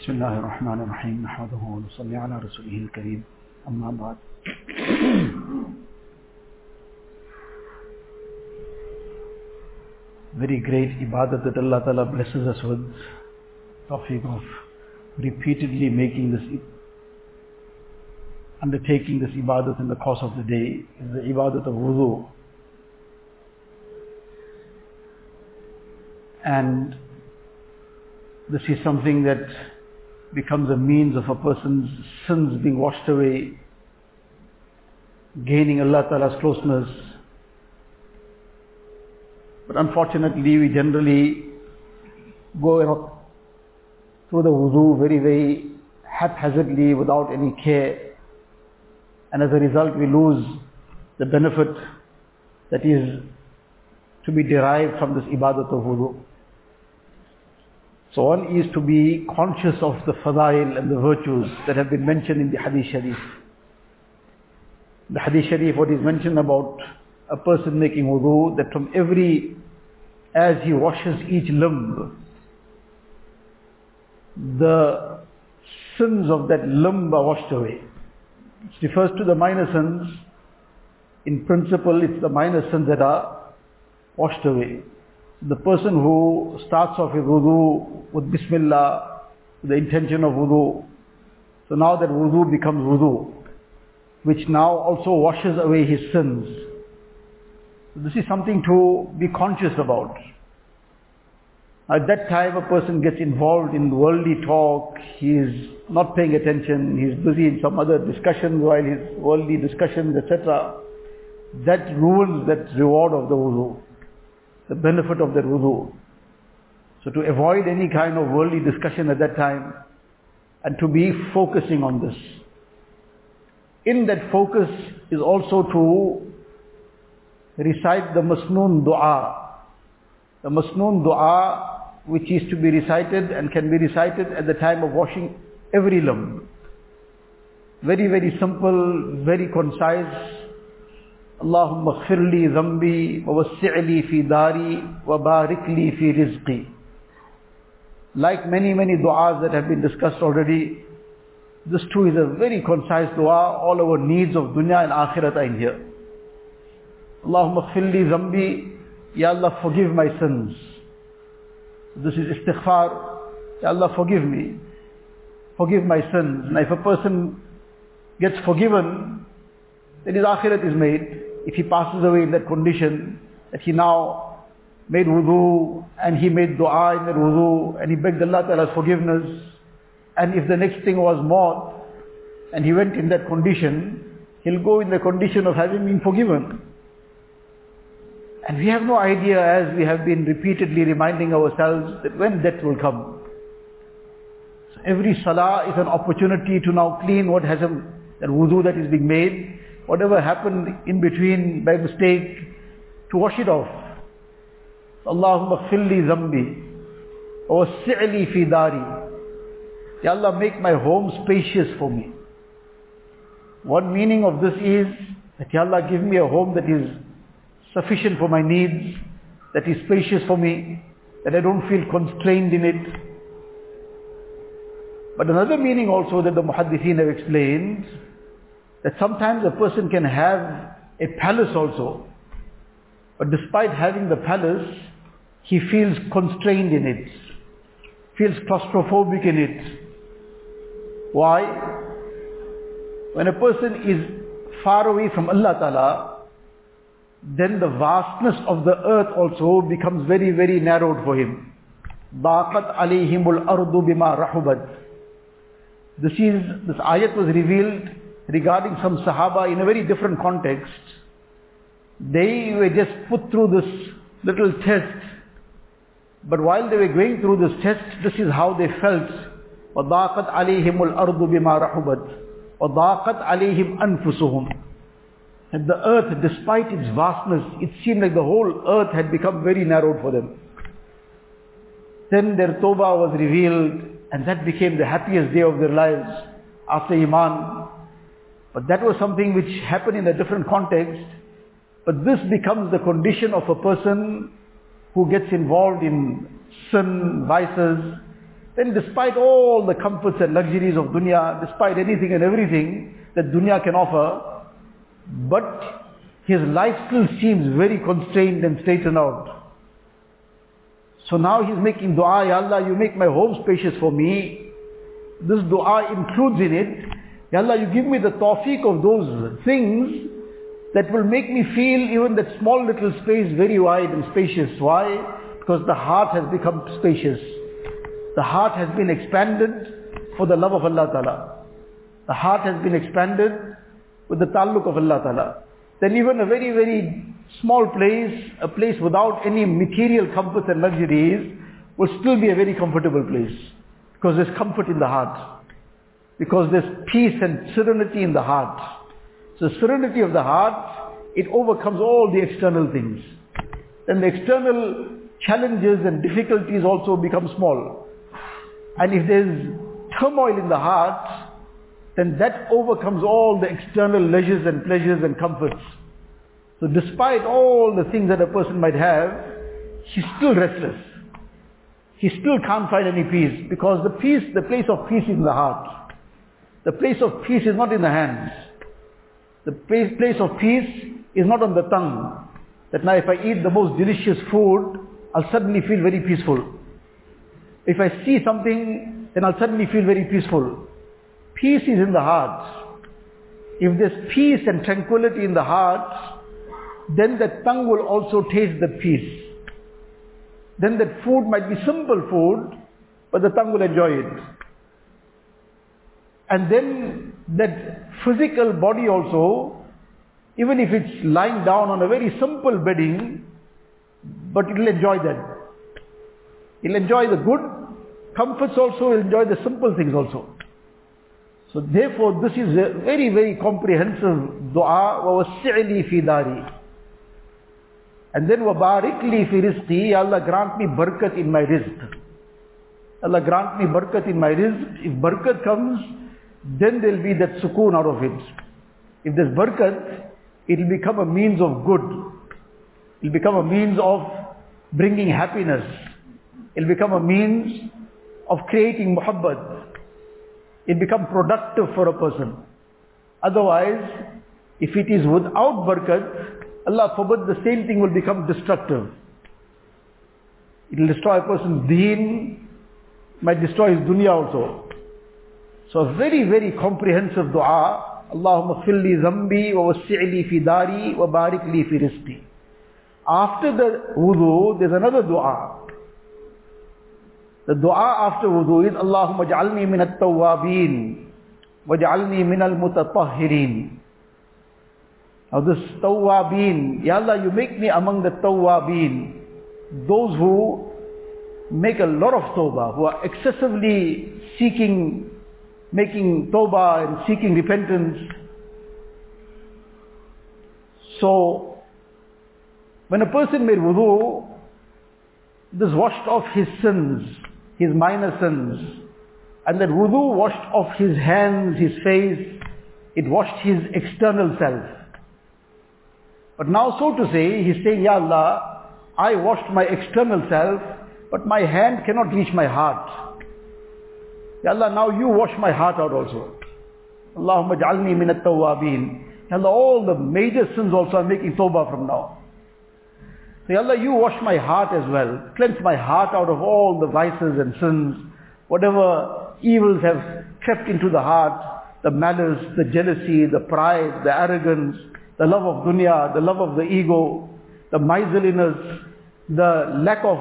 بسم الله الرحمن الرحيم نحمده ونصلي على رسوله الكريم أما بعد Very great ibadat that Allah Ta'ala blesses us with tawfiq of repeatedly making this undertaking this ibadat in the course of the day is the ibadat of wudu and this is something that becomes a means of a person's sins being washed away, gaining Allah Ta'ala's closeness. But unfortunately, we generally go through the wudu very, very haphazardly without any care. And as a result, we lose the benefit that is to be derived from this ibadat of wudu. So one is to be conscious of the fadail and the virtues that have been mentioned in the hadith sharif. The hadith sharif, what is mentioned about a person making wudu, that from every, as he washes each limb, the sins of that limb are washed away. It refers to the minor sins. In principle, it's the minor sins that are washed away. The person who starts off with wudu with Bismillah, the intention of wudu, so now that wudu becomes wudu, which now also washes away his sins. So this is something to be conscious about. At that time a person gets involved in worldly talk, he is not paying attention, he is busy in some other discussions while his worldly discussions, etc. That ruins that reward of the wudu the benefit of that wudu. So to avoid any kind of worldly discussion at that time and to be focusing on this. In that focus is also to recite the masnoon dua. The masnoon dua which is to be recited and can be recited at the time of washing every limb. Very, very simple, very concise, اللهم اغفر لي ذنبي ووسع لي في داري وبارك لي في رزقي like many many du'as that have been discussed already this too is a very concise dua all our needs of dunya and akhirat are in here اللهم اغفر لي ذنبي Ya Allah forgive my sins this is istighfar Ya Allah forgive me forgive my sins and if a person gets forgiven then his akhirat is made if he passes away in that condition, that he now made wudu and he made dua in that wudu and he begged Allah Ta'ala's forgiveness and if the next thing was maut and he went in that condition, he'll go in the condition of having been forgiven. And we have no idea as we have been repeatedly reminding ourselves that when death will come. So every salah is an opportunity to now clean what has a, that wudu that is being made whatever happened in between by mistake, to wash it off. Allahumma khfilli zambi, wa wassi'li fi dari. Ya Allah, make my home spacious for me. One meaning of this is that Ya Allah, give me a home that is sufficient for my needs, that is spacious for me, that I don't feel constrained in it. But another meaning also that the muhaddithin have explained, that sometimes a person can have a palace also, but despite having the palace, he feels constrained in it, feels claustrophobic in it. Why? When a person is far away from Allah Ta'ala, then the vastness of the earth also becomes very, very narrowed for him. ضاقت عليهم الأرض بما رحبت. This is, this ayat was revealed regarding some Sahaba in a very different context. They were just put through this little test. But while they were going through this test, this is how they felt. وَضَاقَتْ عَلَيْهِمُ الْأَرْضُ بِمَا رَحُبَتْ وَضَاقَتْ عَلَيْهِمْ أَنفُسُهُمْ And the earth, despite its vastness, it seemed like the whole earth had become very narrowed for them. Then their tawbah was revealed, and that became the happiest day of their lives after Iman. but that was something which happened in a different context. But this becomes the condition of a person who gets involved in sin, vices, then despite all the comforts and luxuries of dunya, despite anything and everything that dunya can offer, but his life still seems very constrained and straightened out. So now he's making dua, Ya Allah, you make my home spacious for me. This dua includes in it, Ya Allah, you give me the tawfiq of those things that will make me feel even that small little space very wide and spacious. Why? Because the heart has become spacious. The heart has been expanded for the love of Allah Ta'ala. The heart has been expanded with the taluk of Allah Ta'ala. Then even a very, very small place, a place without any material comforts and luxuries, will still be a very comfortable place. Because there's comfort in the heart. Because there's peace and serenity in the heart. So serenity of the heart, it overcomes all the external things. Then the external challenges and difficulties also become small. And if there's turmoil in the heart, then that overcomes all the external leisures and pleasures and comforts. So despite all the things that a person might have, he's still restless. He still can't find any peace because the peace, the place of peace is in the heart. The place of peace is not in the hands. The place, of peace is not on the tongue. That now if I eat the most delicious food, I'll suddenly feel very peaceful. If I see something, then I'll suddenly feel very peaceful. Peace is in the heart. If there's peace and tranquility in the heart, then the tongue will also taste the peace. Then that food might be simple food, but the tongue will enjoy it. And then that physical body also, even if it's lying down on a very simple bedding, but it will enjoy that. It'll enjoy the good comforts also, it'll enjoy the simple things also. So therefore this is a very, very comprehensive dua, وَوَسِّعْلِي فِي دَارِي And then وَبَارِكْ لِي فِي رِزْقِي Allah grant me barakat in my rizq. Allah grant me barakat in my rizq. If barakat comes, then there'll be that sukoon out of it. If there's barakat, it'll become a means of good. It'll become a means of bringing happiness. It'll become a means of creating muhabbat. It will become productive for a person. Otherwise, if it is without barakat, Allah forbid the same thing will become destructive. It will destroy a person's deen, might destroy his dunya also. So very, very comprehensive dua. Allahumma filli zambi wa wasi'li fi dari wa barik li fi rizqi. After the wudu, there's another dua. The dua after wudu is Allahumma ja'alni min at-tawwabin wa ja'alni min al-mutatahhirin. Now this tawwabin, Ya Allah, you make me among the tawwabin, those who make a lot of tawbah, who are excessively seeking, making tawbah and seeking repentance. So, when a person made wudu, this washed off his sins, his minor sins, and that wudu washed off his hands, his face, it washed his external self. But now so to say, he's saying, Ya Allah, I washed my external self, but my hand cannot reach my heart. Ya Allah, now you wash my heart out also. Allahumma ja'alni min at-tawwabin. Ya Allah, all the major sins also I'm making tawbah from now. So Ya Allah, you wash my heart as well. Cleanse my heart out of all the vices and sins. Whatever evils have crept into the heart, the malice, the jealousy, the pride, the arrogance, the love of dunya, the love of the ego, the miserliness, the lack of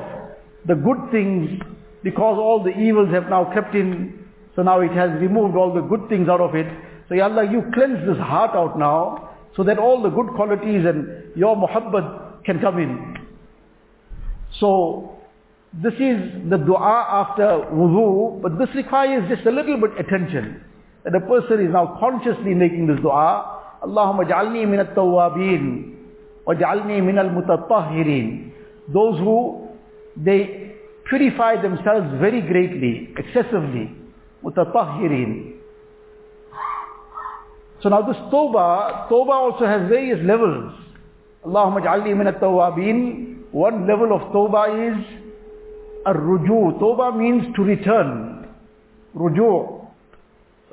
the good things, because all the evils have now crept in. So now it has removed all the good things out of it. So Ya Allah, you cleanse this heart out now so that all the good qualities and your muhabbat can come in. So this is the dua after wudu, but this requires just a little bit attention. That a person is now consciously making this dua. Allahumma ja'alni min at-tawwabin wa ja'alni min al-mutatahhirin. Those who they purify themselves very greatly, excessively, mutatahhirin. So now this tawbah, tawbah also has various levels. Allahumma ja'alni min at-tawabin. One level of tawbah is ar-ruju. Tawbah means to return. Ruju.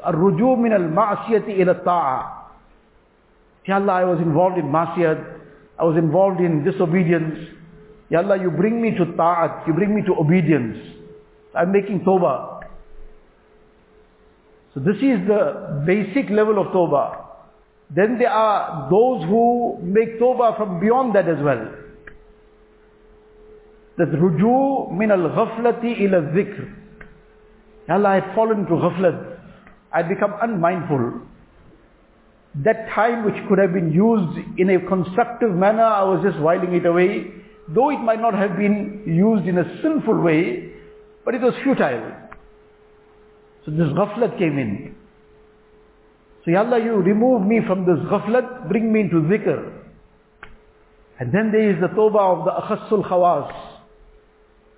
Ar-ruju min al-ma'siyati ila ta'a. Ya Allah, I was involved in masiyat. I was involved in disobedience. Ya Allah, you bring me to ta'at. You bring me to obedience. I'm making tawbah. So this is the basic level of tawbah. Then there are those who make tawbah from beyond that as well. That ruju min al-ghaflati ila dhikr. Allah, I had fallen to ghaflat. I become unmindful. That time which could have been used in a constructive manner, I was just whiling it away. Though it might not have been used in a sinful way, but it was futile. So this ghaflat came in. So Ya Allah, you remove me from this ghaflat, bring me into zikr. And then there is the tawbah of the akhassul khawas,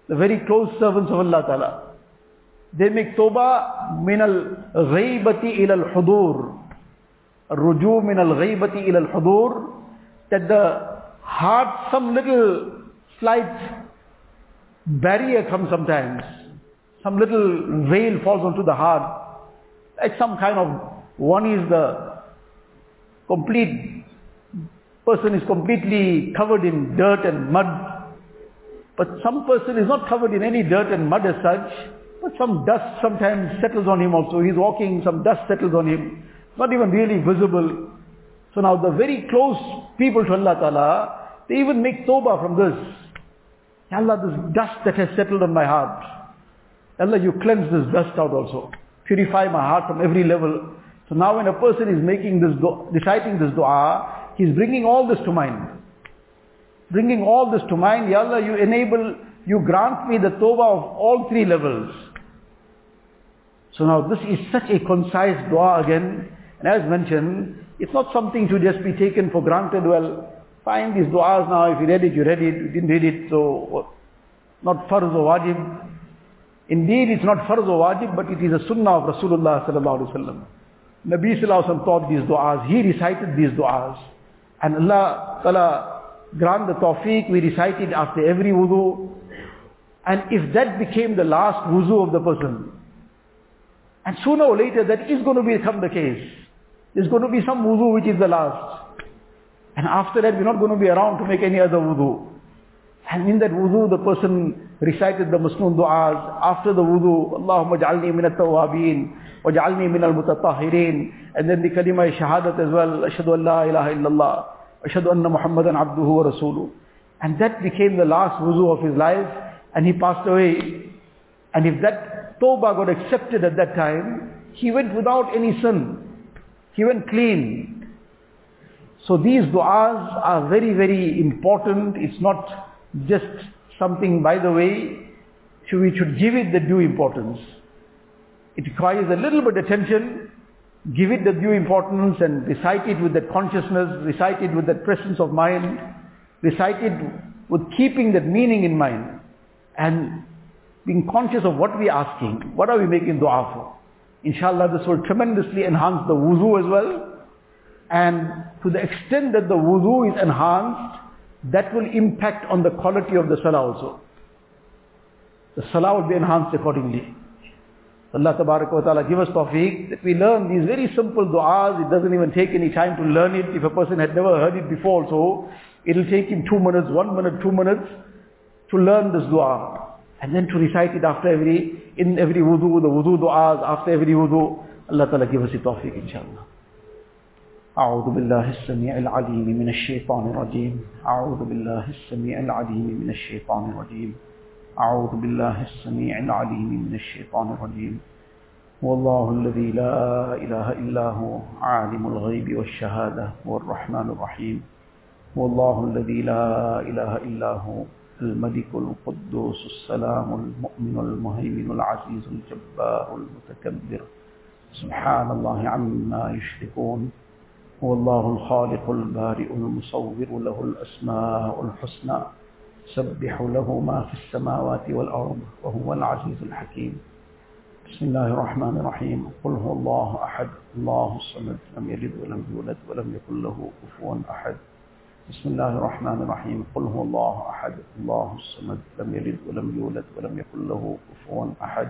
the very close servants of Allah Ta'ala. They make tawbah min al-ghaybati ila al-hudur. Ruju min al-ghaybati ila al-hudur. That the heart, some little slight barrier comes sometimes. Some little veil falls onto the heart. Like some kind of, one is the complete, person is completely covered in dirt and mud. But some person is not covered in any dirt and mud as such, but some dust sometimes settles on him also. He's walking, some dust settles on him. Not even really visible. So now the very close people to Allah Ta'ala, they even make tawbah from this. Allah, this dust that has settled on my heart. Allah, you cleanse this dust out also. Purify my heart from every level. So now when a person is making this, reciting this dua, he's bringing all this to mind. Bringing all this to mind, Ya Allah, you enable, you grant me the tawbah of all three levels. So now this is such a concise dua again. And as mentioned, it's not something to just be taken for granted. Well, fine, these du'as now, if you read it, you read it. You didn't read it, so not farz or wajib. Indeed, it's not farz or wajib, but it is a sunnah of Rasulullah sallallahu alaihi wasallam. Nabi sallallahu alaihi wasallam taught these du'as. He recited these du'as. And Allah ta'ala grant the tawfiq, we recite it after every wudu. And if that became the last wuzu of the person, and sooner or later that is going to become the case. There's going to be some wudu which is the last. And after that we're not going to be around to make any other wudu. And in that wudu the person recited the masnoon du'as. After the wudu, Allahumma ja'alni min at-tawwabin wa ja'alni min al-mutatahhirin. And then the kalima shahadat as well. Ashhadu an la ilaha illallah. Ashhadu anna Muhammadan abduhu wa rasuluh. And that became the last wudu of his life. And he passed away. And if that tawbah got accepted at that time, he went without any sin. He went clean. So these du'as are very, very important. It's not just something by the way. We should give it the due importance. It requires a little bit of attention. Give it the due importance and recite it with that consciousness, recite it with that presence of mind, recite it with keeping that meaning in mind. And being conscious of what we are asking, what are we making dua for. Inshallah this will tremendously enhance the wuzu as well. And to the extent that the wudu is enhanced, that will impact on the quality of the salah also. The salah will be enhanced accordingly. Allah Tabarak wa Ta'ala give us tawfiq that we learn these very simple du'as. It doesn't even take any time to learn it. If a person had never heard it before also, it'll take him two minutes, one minute, two minutes to learn this dua. And then to recite it after every, in every wudu, the wudu du'as, after every wudu. Allah Ta'ala give us the tawfiq inshallah. أعوذ بالله السميع العليم من الشيطان الرجيم. أعوذ بالله السميع العليم من الشيطان الرجيم. أعوذ بالله السميع العليم من الشيطان الرجيم. هو الله الذي لا إله إلا هو عالم الغيب والشهادة هو الرحمن الرحيم. هو الله الذي لا إله إلا هو الملك القدوس السلام المؤمن المهيمن العزيز الجبار المتكبر. سبحان الله عما يشركون. هو الله الخالق البارئ المصور له الأسماء الحسنى سبح له ما في السماوات والأرض وهو العزيز الحكيم. بسم الله الرحمن الرحيم. قل هو الله أحد. الله الصمد لم يلد ولم يولد ولم يكن له كفوا أحد. بسم الله الرحمن الرحيم. قل هو الله أحد. الله الصمد لم يلد ولم يولد ولم يكن له كفوا أحد.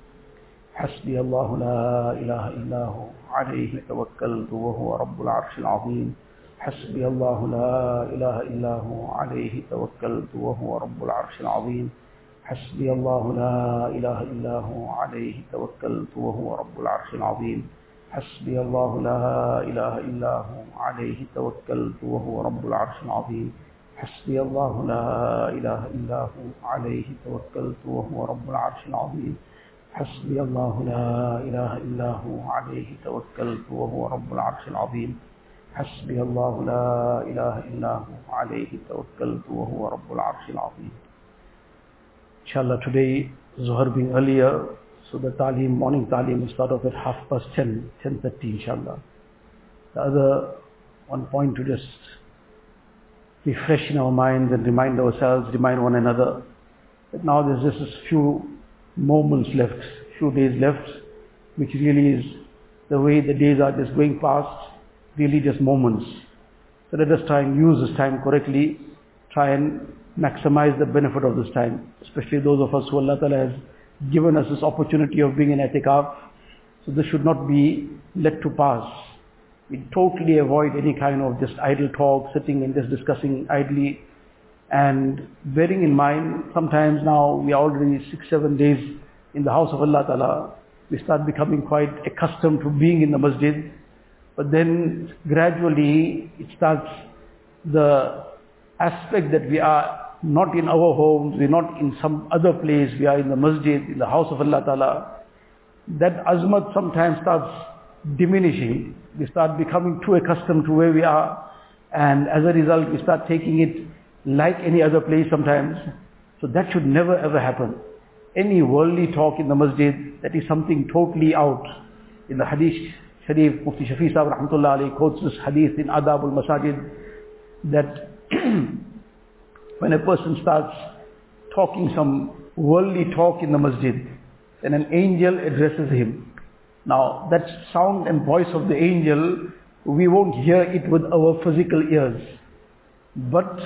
حسبي الله لا إله إلا هو. عليه توكلت وهو رب العرش العظيم. حسبي الله لا إله إلا هو. عليه توكلت وهو رب العرش العظيم. حسبي الله لا إله إلا هو. عليه توكلت وهو رب العرش العظيم. حسبي الله لا إله إلا هو. عليه توكلت وهو رب العرش العظيم. حسبي الله لا إله إلا هو. عليه توكلت وهو رب العرش العظيم. حسبي الله لا إله إلا هو عليه توكلت وهو رب العرش العظيم حسبي الله لا إله إلا هو عليه توكلت وهو رب العرش العظيم Inshallah today Zuhar being earlier so the talim, morning talim will start off at half past 10, 10.30 inshallah. The other one point to just refresh in our minds and remind ourselves, remind one another that now there's just a few moments left, few days left, which really is the way the days are just going past, really just moments. So let us try and use this time correctly, try and maximize the benefit of this time, especially those of us who Allah Ta'ala has given us this opportunity of being in etikaf. So this should not be let to pass. We totally avoid any kind of just idle talk, sitting and just discussing idly. And bearing in mind, sometimes now we are already six, seven days in the house of Allah Ta'ala. We start becoming quite accustomed to being in the masjid. But then gradually it starts the aspect that we are not in our homes, we're not in some other place, we are in the masjid, in the house of Allah Ta'ala. That azmat sometimes starts diminishing. We start becoming too accustomed to where we are and as a result we start taking it like any other place sometimes. So that should never ever happen. Any worldly talk in the masjid, that is something totally out. In the hadith Sharif, Mufti Shafi Sahib Rahmatullah quotes this hadith in Adab al-Masajid that when a person starts talking some worldly talk in the masjid, then an angel addresses him. Now that sound and voice of the angel, we won't hear it with our physical ears. But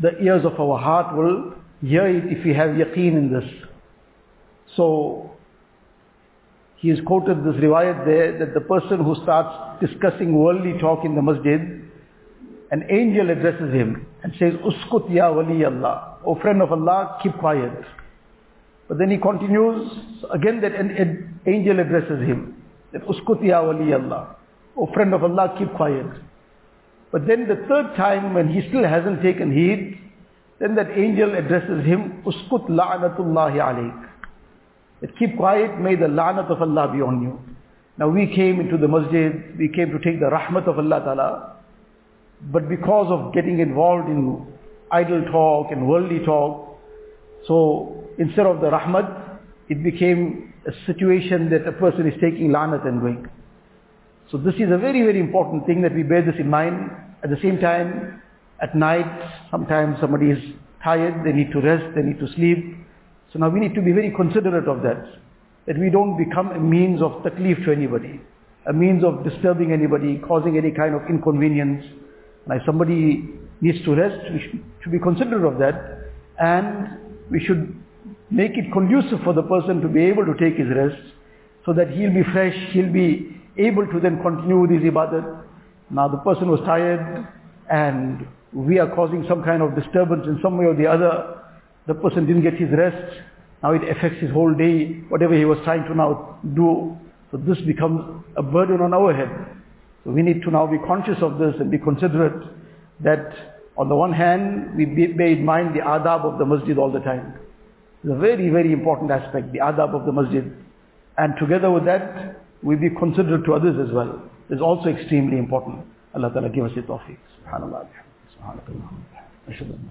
the ears of our heart will hear it if we have yaqeen in this. So he has quoted this riwayat there that the person who starts discussing worldly talk in the masjid, an angel addresses him and says, Uskut ya wali Allah. O friend of Allah, keep quiet. But then he continues, again that an, an angel addresses him, that Uskut ya wali Allah. O friend of Allah, keep quiet. But then the third time when he still hasn't taken heed, then that angel addresses him, Uskut la'natullahi alayk. That keep quiet, may the la'nat of Allah be on you. Now we came into the masjid, we came to take the rahmat of Allah ta'ala. But because of getting involved in idle talk and worldly talk, so instead of the rahmat, it became a situation that a person is taking lanat and going. So this is a very, very important thing that we bear this in mind. At the same time, at night, sometimes somebody is tired, they need to rest, they need to sleep. So now we need to be very considerate of that. that we don't become a means of taklif to anybody, a means of disturbing anybody, causing any kind of inconvenience. And if somebody needs to rest, we should, should be considerate of that, and we should make it conducive for the person to be able to take his rest, so that he'll be fresh, he'll be able to then continue with his ibadat. Now the person was tired, and we are causing some kind of disturbance in some way or the other. The person didn't get his rest. Now it affects his whole day, whatever he was trying to now do. So this becomes a burden on our head. So we need to now be conscious of this and be considerate that on the one hand, we bear in mind the adab of the masjid all the time. It's a very, very important aspect, the adab of the masjid. And together with that, we be considerate to others as well. It's also extremely important. Allah Ta'ala give us the tawfiq. Subhanallah. Subhanallah.